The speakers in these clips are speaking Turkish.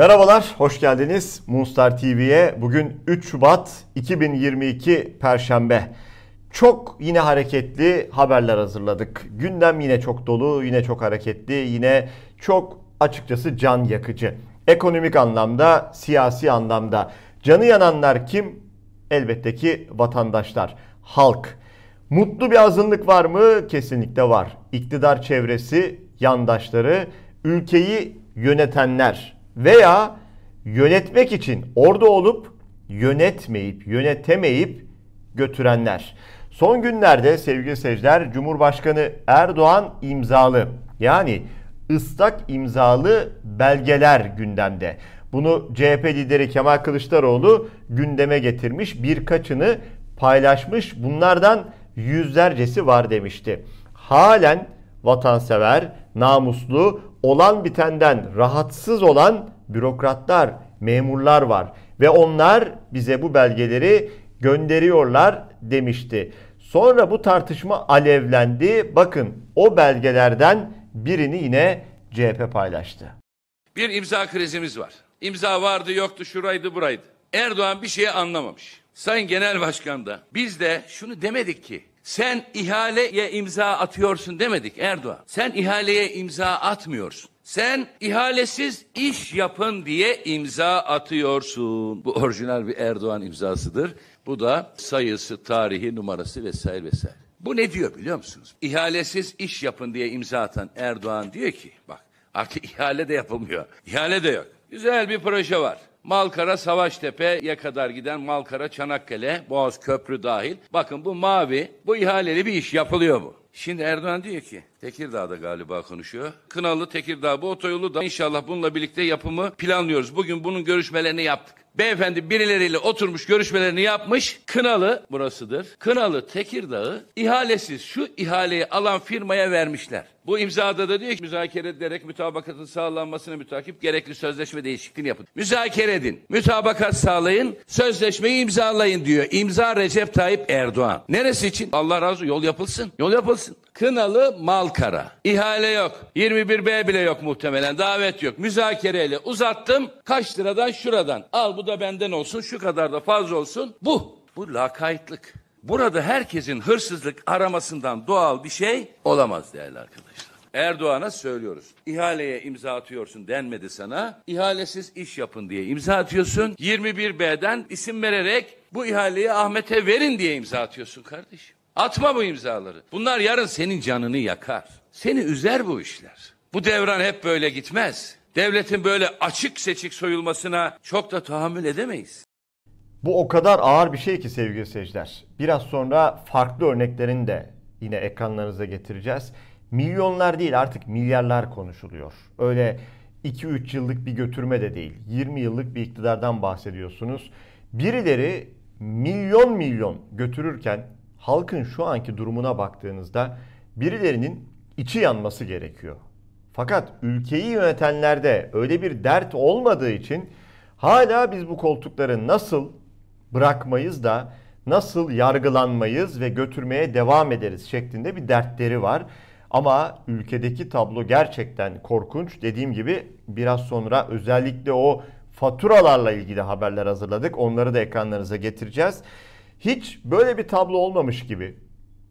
Merhabalar, hoş geldiniz Moonstar TV'ye. Bugün 3 Şubat 2022 Perşembe. Çok yine hareketli haberler hazırladık. Gündem yine çok dolu, yine çok hareketli, yine çok açıkçası can yakıcı. Ekonomik anlamda, siyasi anlamda. Canı yananlar kim? Elbette ki vatandaşlar, halk. Mutlu bir azınlık var mı? Kesinlikle var. İktidar çevresi, yandaşları, ülkeyi yönetenler veya yönetmek için orada olup yönetmeyip, yönetemeyip götürenler. Son günlerde sevgili seyirciler Cumhurbaşkanı Erdoğan imzalı yani ıslak imzalı belgeler gündemde. Bunu CHP lideri Kemal Kılıçdaroğlu gündeme getirmiş. Birkaçını paylaşmış. Bunlardan yüzlercesi var demişti. Halen vatansever, namuslu, olan bitenden rahatsız olan bürokratlar, memurlar var ve onlar bize bu belgeleri gönderiyorlar demişti. Sonra bu tartışma alevlendi. Bakın o belgelerden birini yine CHP paylaştı. Bir imza krizimiz var. İmza vardı yoktu şuraydı buraydı. Erdoğan bir şeyi anlamamış. Sayın Genel Başkan da biz de şunu demedik ki sen ihaleye imza atıyorsun demedik Erdoğan. Sen ihaleye imza atmıyorsun. Sen ihalesiz iş yapın diye imza atıyorsun. Bu orijinal bir Erdoğan imzasıdır. Bu da sayısı, tarihi, numarası vesaire vesaire. Bu ne diyor biliyor musunuz? İhalesiz iş yapın diye imza atan Erdoğan diyor ki bak artık ihale de yapılmıyor. İhale de yok. Güzel bir proje var. Malkara Savaştepe'ye kadar giden Malkara Çanakkale Boğaz Köprü dahil. Bakın bu mavi bu ihaleli bir iş yapılıyor mu? Şimdi Erdoğan diyor ki Tekirdağ'da galiba konuşuyor. Kınalı Tekirdağ bu otoyolu da inşallah bununla birlikte yapımı planlıyoruz. Bugün bunun görüşmelerini yaptık. Beyefendi birileriyle oturmuş görüşmelerini yapmış. Kınalı burasıdır. Kınalı Tekirdağ'ı ihalesiz şu ihaleyi alan firmaya vermişler. Bu imzada da diyor ki müzakere ederek mutabakatın sağlanmasına mütakip gerekli sözleşme değişikliğini yapın. Müzakere edin. Mutabakat sağlayın. Sözleşmeyi imzalayın diyor. İmza Recep Tayyip Erdoğan. Neresi için? Allah razı olsun. Yol yapılsın. Yol yapılsın. Kınalı Malkara. İhale yok. 21B bile yok muhtemelen. Davet yok. Müzakereyle uzattım. Kaç liradan şuradan. Al bu da benden olsun. Şu kadar da fazla olsun. Bu. Bu lakaytlık. Burada herkesin hırsızlık aramasından doğal bir şey olamaz değerli arkadaşlar. Erdoğan'a söylüyoruz. İhaleye imza atıyorsun denmedi sana. İhalesiz iş yapın diye imza atıyorsun. 21B'den isim vererek bu ihaleyi Ahmet'e verin diye imza atıyorsun kardeşim. Atma bu imzaları. Bunlar yarın senin canını yakar. Seni üzer bu işler. Bu devran hep böyle gitmez. Devletin böyle açık seçik soyulmasına çok da tahammül edemeyiz. Bu o kadar ağır bir şey ki sevgili seyirciler. Biraz sonra farklı örneklerini de yine ekranlarınıza getireceğiz. Milyonlar değil artık milyarlar konuşuluyor. Öyle 2-3 yıllık bir götürme de değil. 20 yıllık bir iktidardan bahsediyorsunuz. Birileri milyon milyon götürürken halkın şu anki durumuna baktığınızda birilerinin içi yanması gerekiyor. Fakat ülkeyi yönetenlerde öyle bir dert olmadığı için hala biz bu koltukları nasıl bırakmayız da nasıl yargılanmayız ve götürmeye devam ederiz şeklinde bir dertleri var. Ama ülkedeki tablo gerçekten korkunç. Dediğim gibi biraz sonra özellikle o faturalarla ilgili haberler hazırladık. Onları da ekranlarınıza getireceğiz. Hiç böyle bir tablo olmamış gibi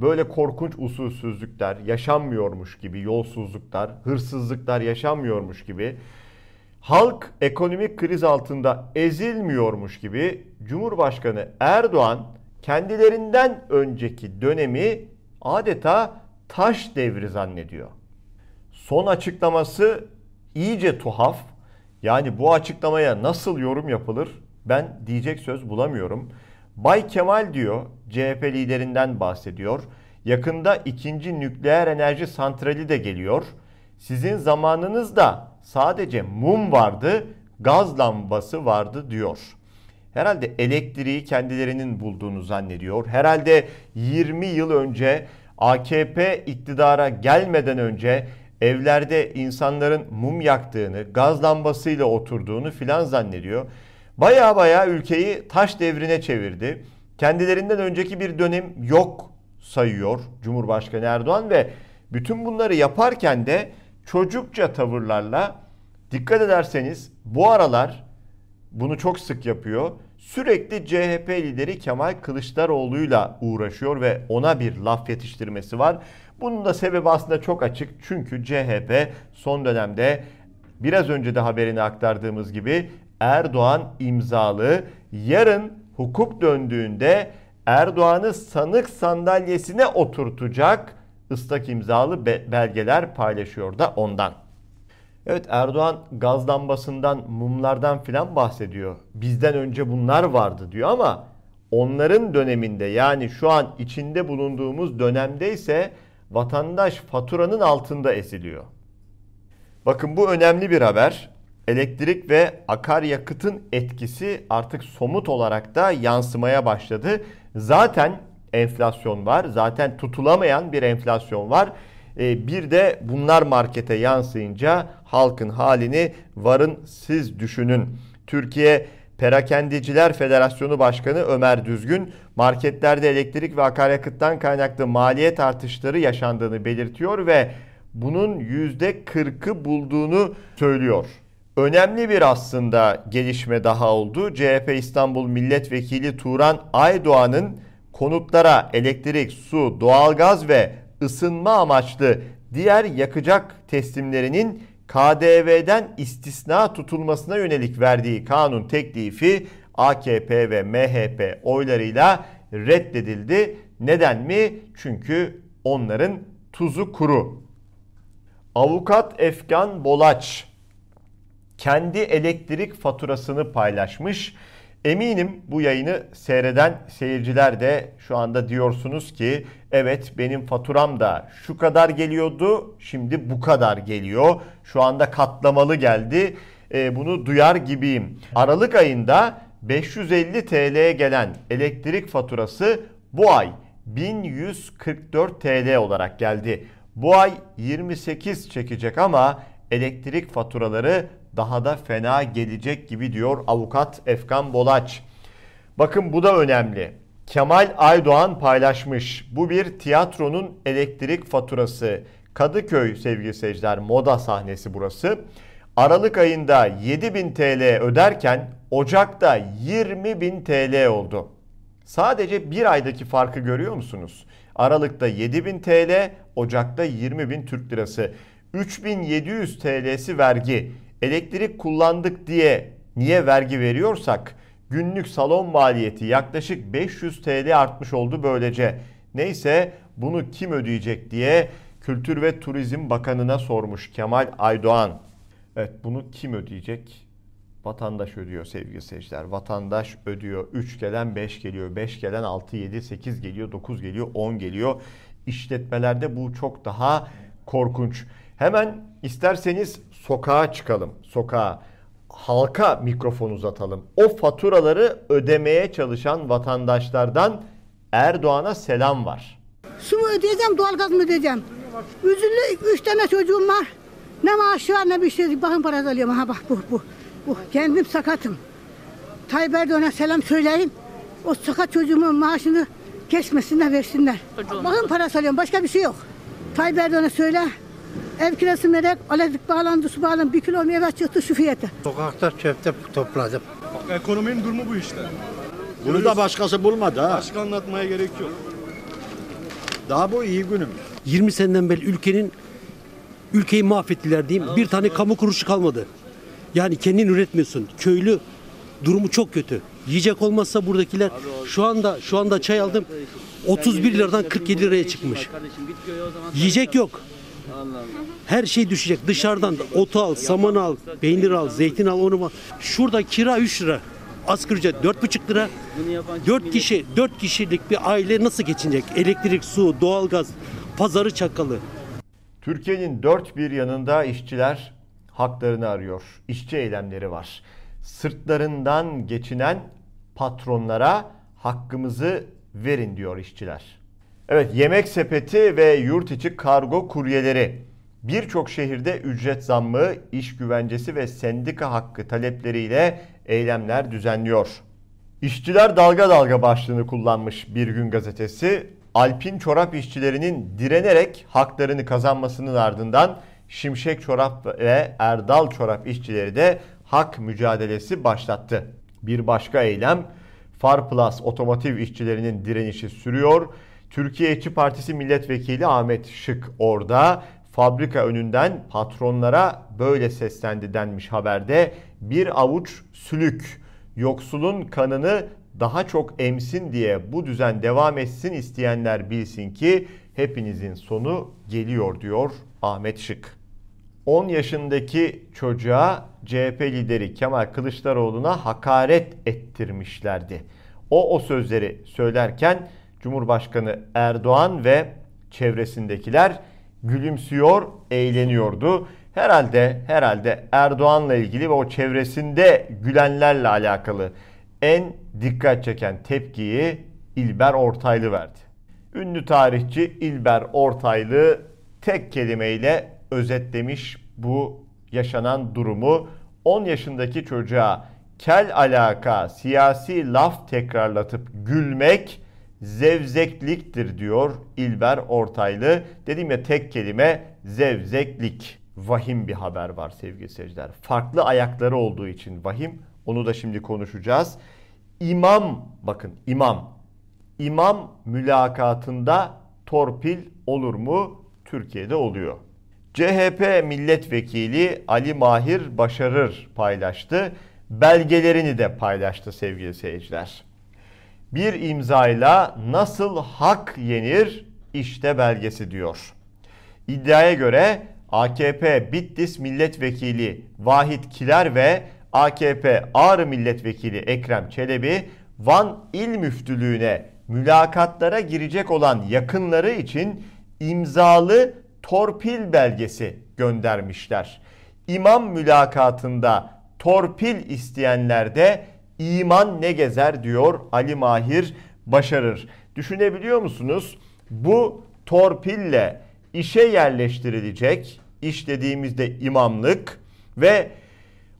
böyle korkunç usulsüzlükler yaşanmıyormuş gibi, yolsuzluklar, hırsızlıklar yaşanmıyormuş gibi, halk ekonomik kriz altında ezilmiyormuş gibi Cumhurbaşkanı Erdoğan kendilerinden önceki dönemi adeta taş devri zannediyor. Son açıklaması iyice tuhaf. Yani bu açıklamaya nasıl yorum yapılır? Ben diyecek söz bulamıyorum. Bay Kemal diyor, CHP liderinden bahsediyor. Yakında ikinci nükleer enerji santrali de geliyor. Sizin zamanınızda sadece mum vardı, gaz lambası vardı diyor. Herhalde elektriği kendilerinin bulduğunu zannediyor. Herhalde 20 yıl önce AKP iktidara gelmeden önce evlerde insanların mum yaktığını, gaz lambasıyla oturduğunu filan zannediyor. Baya baya ülkeyi taş devrine çevirdi. Kendilerinden önceki bir dönem yok sayıyor Cumhurbaşkanı Erdoğan ve bütün bunları yaparken de çocukça tavırlarla Dikkat ederseniz bu aralar bunu çok sık yapıyor. Sürekli CHP lideri Kemal Kılıçdaroğlu'yla uğraşıyor ve ona bir laf yetiştirmesi var. Bunun da sebebi aslında çok açık. Çünkü CHP son dönemde biraz önce de haberini aktardığımız gibi Erdoğan imzalı yarın hukuk döndüğünde Erdoğan'ı sanık sandalyesine oturtacak ıslak imzalı belgeler paylaşıyor da ondan. Evet Erdoğan gaz lambasından, mumlardan filan bahsediyor. Bizden önce bunlar vardı diyor ama onların döneminde yani şu an içinde bulunduğumuz dönemde ise vatandaş faturanın altında esiliyor. Bakın bu önemli bir haber. Elektrik ve akaryakıtın etkisi artık somut olarak da yansımaya başladı. Zaten enflasyon var. Zaten tutulamayan bir enflasyon var. E, bir de bunlar markete yansıyınca halkın halini varın siz düşünün. Türkiye Perakendiciler Federasyonu Başkanı Ömer Düzgün marketlerde elektrik ve akaryakıttan kaynaklı maliyet artışları yaşandığını belirtiyor ve bunun %40'ı bulduğunu söylüyor. Önemli bir aslında gelişme daha oldu. CHP İstanbul Milletvekili Turan Aydoğan'ın konutlara elektrik, su, doğalgaz ve ısınma amaçlı diğer yakacak teslimlerinin KDV'den istisna tutulmasına yönelik verdiği kanun teklifi AKP ve MHP oylarıyla reddedildi. Neden mi? Çünkü onların tuzu kuru. Avukat Efkan Bolaç kendi elektrik faturasını paylaşmış. Eminim bu yayını seyreden seyirciler de şu anda diyorsunuz ki evet benim faturam da şu kadar geliyordu şimdi bu kadar geliyor. Şu anda katlamalı geldi. E, bunu duyar gibiyim. Aralık ayında 550 TL'ye gelen elektrik faturası bu ay 1144 TL olarak geldi. Bu ay 28 çekecek ama elektrik faturaları daha da fena gelecek gibi diyor avukat Efkan Bolaç. Bakın bu da önemli. Kemal Aydoğan paylaşmış. Bu bir tiyatronun elektrik faturası. Kadıköy sevgili seyirciler moda sahnesi burası. Aralık ayında 7000 TL öderken Ocak'ta 20.000 TL oldu. Sadece bir aydaki farkı görüyor musunuz? Aralık'ta 7000 TL, Ocak'ta 20.000 Türk Lirası. 3700 TL'si vergi elektrik kullandık diye niye vergi veriyorsak günlük salon maliyeti yaklaşık 500 TL artmış oldu böylece. Neyse bunu kim ödeyecek diye Kültür ve Turizm Bakanı'na sormuş Kemal Aydoğan. Evet bunu kim ödeyecek? Vatandaş ödüyor sevgili seyirciler. Vatandaş ödüyor. 3 gelen 5 geliyor. 5 gelen 6, 7, 8 geliyor. 9 geliyor. 10 geliyor. İşletmelerde bu çok daha korkunç. Hemen isterseniz sokağa çıkalım. Sokağa halka mikrofon uzatalım. O faturaları ödemeye çalışan vatandaşlardan Erdoğan'a selam var. Su mu ödeyeceğim, doğalgaz mı ödeyeceğim? Üzüllü üç tane çocuğum var. Ne maaşı var ne bir şey. Bakın parası alıyorum. Ha bak bu bu. bu. Kendim sakatım. Tayyip Erdoğan'a selam söyleyin. O sakat çocuğumun maaşını kesmesinler versinler. Bakın parası alıyorum. Başka bir şey yok. Tayyip Erdoğan'a söyle. Ev kirası melek, elektrik bağlandı, su bağlandı. Bir kilo meyve çıktı şu fiyatı. Sokakta çöpte topladım. Ekonominin durumu bu işte. Bunu da başkası bulmadı ha. Başka anlatmaya gerek yok. Daha bu iyi günüm. 20 seneden beri ülkenin ülkeyi mahvettiler diyeyim. Bir tane kamu kuruluşu kalmadı. Yani kendin üretmiyorsun. Köylü durumu çok kötü. Yiyecek olmazsa buradakiler şu anda şu anda çay aldım 31 liradan 47 liraya çıkmış. Yiyecek yok. Her şey düşecek. Dışarıdan da ot al, saman al, peynir al, zeytin al, onu al. Şurada kira 3 lira. Asgari ücret 4,5 lira. 4 kişi, 4 kişilik bir aile nasıl geçinecek? Elektrik, su, doğalgaz, pazarı çakalı. Türkiye'nin dört bir yanında işçiler haklarını arıyor. İşçi eylemleri var. Sırtlarından geçinen patronlara hakkımızı verin diyor işçiler. Evet yemek sepeti ve yurt içi kargo kuryeleri birçok şehirde ücret zammı, iş güvencesi ve sendika hakkı talepleriyle eylemler düzenliyor. İşçiler dalga dalga başlığını kullanmış Bir Gün Gazetesi, Alpin çorap işçilerinin direnerek haklarını kazanmasının ardından Şimşek Çorap ve Erdal Çorap işçileri de hak mücadelesi başlattı. Bir başka eylem Farplas Otomotiv işçilerinin direnişi sürüyor. Türkiye İşçi Partisi Milletvekili Ahmet Şık orada fabrika önünden patronlara böyle seslendi denmiş haberde. Bir avuç sülük yoksulun kanını daha çok emsin diye bu düzen devam etsin isteyenler bilsin ki hepinizin sonu geliyor diyor Ahmet Şık. 10 yaşındaki çocuğa CHP lideri Kemal Kılıçdaroğlu'na hakaret ettirmişlerdi. O o sözleri söylerken Cumhurbaşkanı Erdoğan ve çevresindekiler gülümsüyor, eğleniyordu. Herhalde herhalde Erdoğan'la ilgili ve o çevresinde gülenlerle alakalı en dikkat çeken tepkiyi İlber Ortaylı verdi. Ünlü tarihçi İlber Ortaylı tek kelimeyle özetlemiş bu yaşanan durumu. 10 yaşındaki çocuğa kel alaka siyasi laf tekrarlatıp gülmek zevzekliktir diyor İlber Ortaylı. Dedim ya tek kelime zevzeklik. Vahim bir haber var sevgili seyirciler. Farklı ayakları olduğu için vahim. Onu da şimdi konuşacağız. İmam bakın imam. İmam mülakatında torpil olur mu? Türkiye'de oluyor. CHP milletvekili Ali Mahir Başarır paylaştı. Belgelerini de paylaştı sevgili seyirciler. Bir imzayla nasıl hak yenir işte belgesi diyor. İddiaya göre AKP Bitlis milletvekili Vahit Kiler ve AKP Ağrı milletvekili Ekrem Çelebi Van İl Müftülüğü'ne mülakatlara girecek olan yakınları için imzalı torpil belgesi göndermişler. İmam mülakatında torpil isteyenler de iman ne gezer diyor Ali Mahir Başarır. Düşünebiliyor musunuz? Bu torpille işe yerleştirilecek iş dediğimizde imamlık ve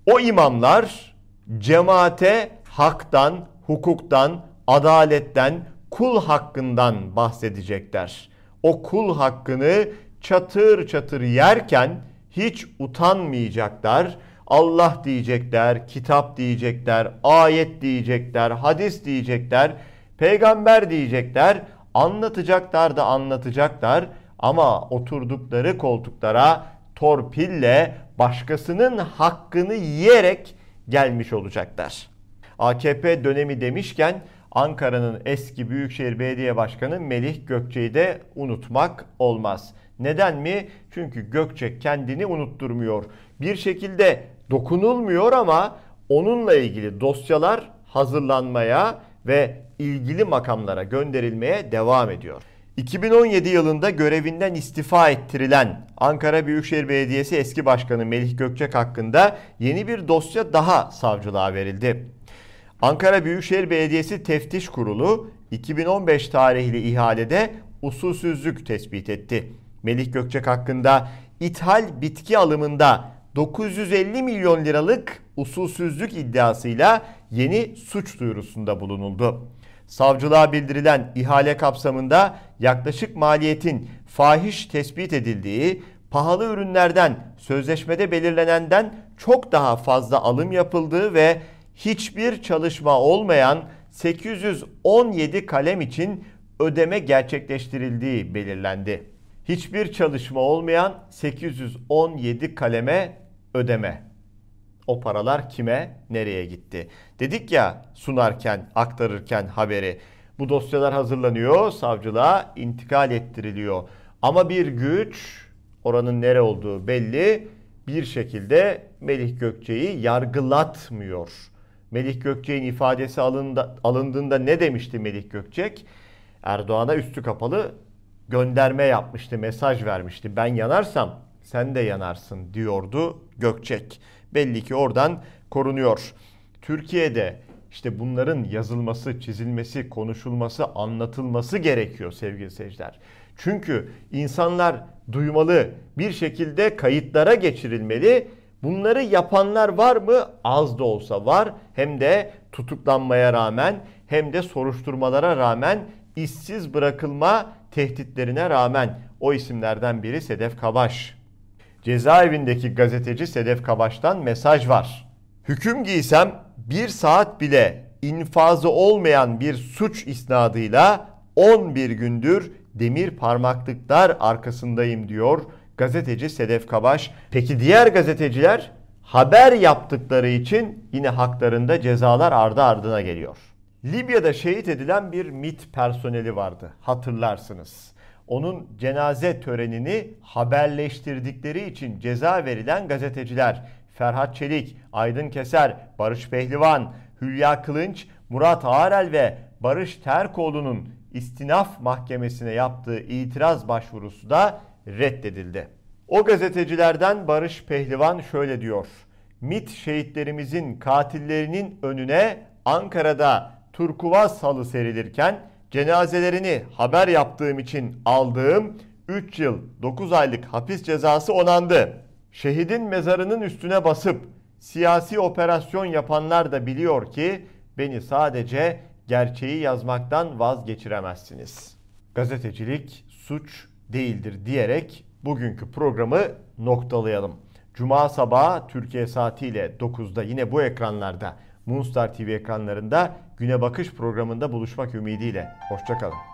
o imamlar cemaate haktan, hukuktan, adaletten, kul hakkından bahsedecekler. O kul hakkını çatır çatır yerken hiç utanmayacaklar. Allah diyecekler, kitap diyecekler, ayet diyecekler, hadis diyecekler, peygamber diyecekler, anlatacaklar da anlatacaklar ama oturdukları koltuklara torpille başkasının hakkını yiyerek gelmiş olacaklar. AKP dönemi demişken Ankara'nın eski Büyükşehir Belediye Başkanı Melih Gökçe'yi de unutmak olmaz. Neden mi? Çünkü Gökçe kendini unutturmuyor. Bir şekilde dokunulmuyor ama onunla ilgili dosyalar hazırlanmaya ve ilgili makamlara gönderilmeye devam ediyor. 2017 yılında görevinden istifa ettirilen Ankara Büyükşehir Belediyesi eski başkanı Melih Gökçek hakkında yeni bir dosya daha savcılığa verildi. Ankara Büyükşehir Belediyesi Teftiş Kurulu 2015 tarihli ihalede usulsüzlük tespit etti. Melih Gökçek hakkında ithal bitki alımında 950 milyon liralık usulsüzlük iddiasıyla yeni suç duyurusunda bulunuldu. Savcılığa bildirilen ihale kapsamında yaklaşık maliyetin fahiş tespit edildiği, pahalı ürünlerden sözleşmede belirlenenden çok daha fazla alım yapıldığı ve hiçbir çalışma olmayan 817 kalem için ödeme gerçekleştirildiği belirlendi. Hiçbir çalışma olmayan 817 kaleme ödeme. O paralar kime, nereye gitti? Dedik ya sunarken, aktarırken haberi. Bu dosyalar hazırlanıyor, savcılığa intikal ettiriliyor. Ama bir güç, oranın nere olduğu belli, bir şekilde Melih Gökçe'yi yargılatmıyor. Melih Gökçek'in ifadesi alında, alındığında ne demişti Melih Gökçek? Erdoğan'a üstü kapalı gönderme yapmıştı, mesaj vermişti. Ben yanarsam sen de yanarsın diyordu Gökçek. Belli ki oradan korunuyor. Türkiye'de işte bunların yazılması, çizilmesi, konuşulması, anlatılması gerekiyor sevgili seyirciler. Çünkü insanlar duymalı, bir şekilde kayıtlara geçirilmeli. Bunları yapanlar var mı? Az da olsa var. Hem de tutuklanmaya rağmen hem de soruşturmalara rağmen işsiz bırakılma tehditlerine rağmen o isimlerden biri Sedef Kabaş. Cezaevindeki gazeteci Sedef Kabaş'tan mesaj var. Hüküm giysem bir saat bile infazı olmayan bir suç isnadıyla 11 gündür demir parmaklıklar arkasındayım diyor gazeteci Sedef Kabaş. Peki diğer gazeteciler haber yaptıkları için yine haklarında cezalar ardı ardına geliyor. Libya'da şehit edilen bir MIT personeli vardı hatırlarsınız. Onun cenaze törenini haberleştirdikleri için ceza verilen gazeteciler Ferhat Çelik, Aydın Keser, Barış Pehlivan, Hülya Kılınç, Murat Ağarel ve Barış Terkoğlu'nun istinaf mahkemesine yaptığı itiraz başvurusu da reddedildi. O gazetecilerden Barış Pehlivan şöyle diyor. MIT şehitlerimizin katillerinin önüne Ankara'da turkuaz halı serilirken cenazelerini haber yaptığım için aldığım 3 yıl 9 aylık hapis cezası onandı. Şehidin mezarının üstüne basıp siyasi operasyon yapanlar da biliyor ki beni sadece gerçeği yazmaktan vazgeçiremezsiniz. Gazetecilik suç değildir diyerek bugünkü programı noktalayalım. Cuma sabahı Türkiye saatiyle 9'da yine bu ekranlarda Moonstar TV ekranlarında Güne Bakış programında buluşmak ümidiyle. Hoşçakalın.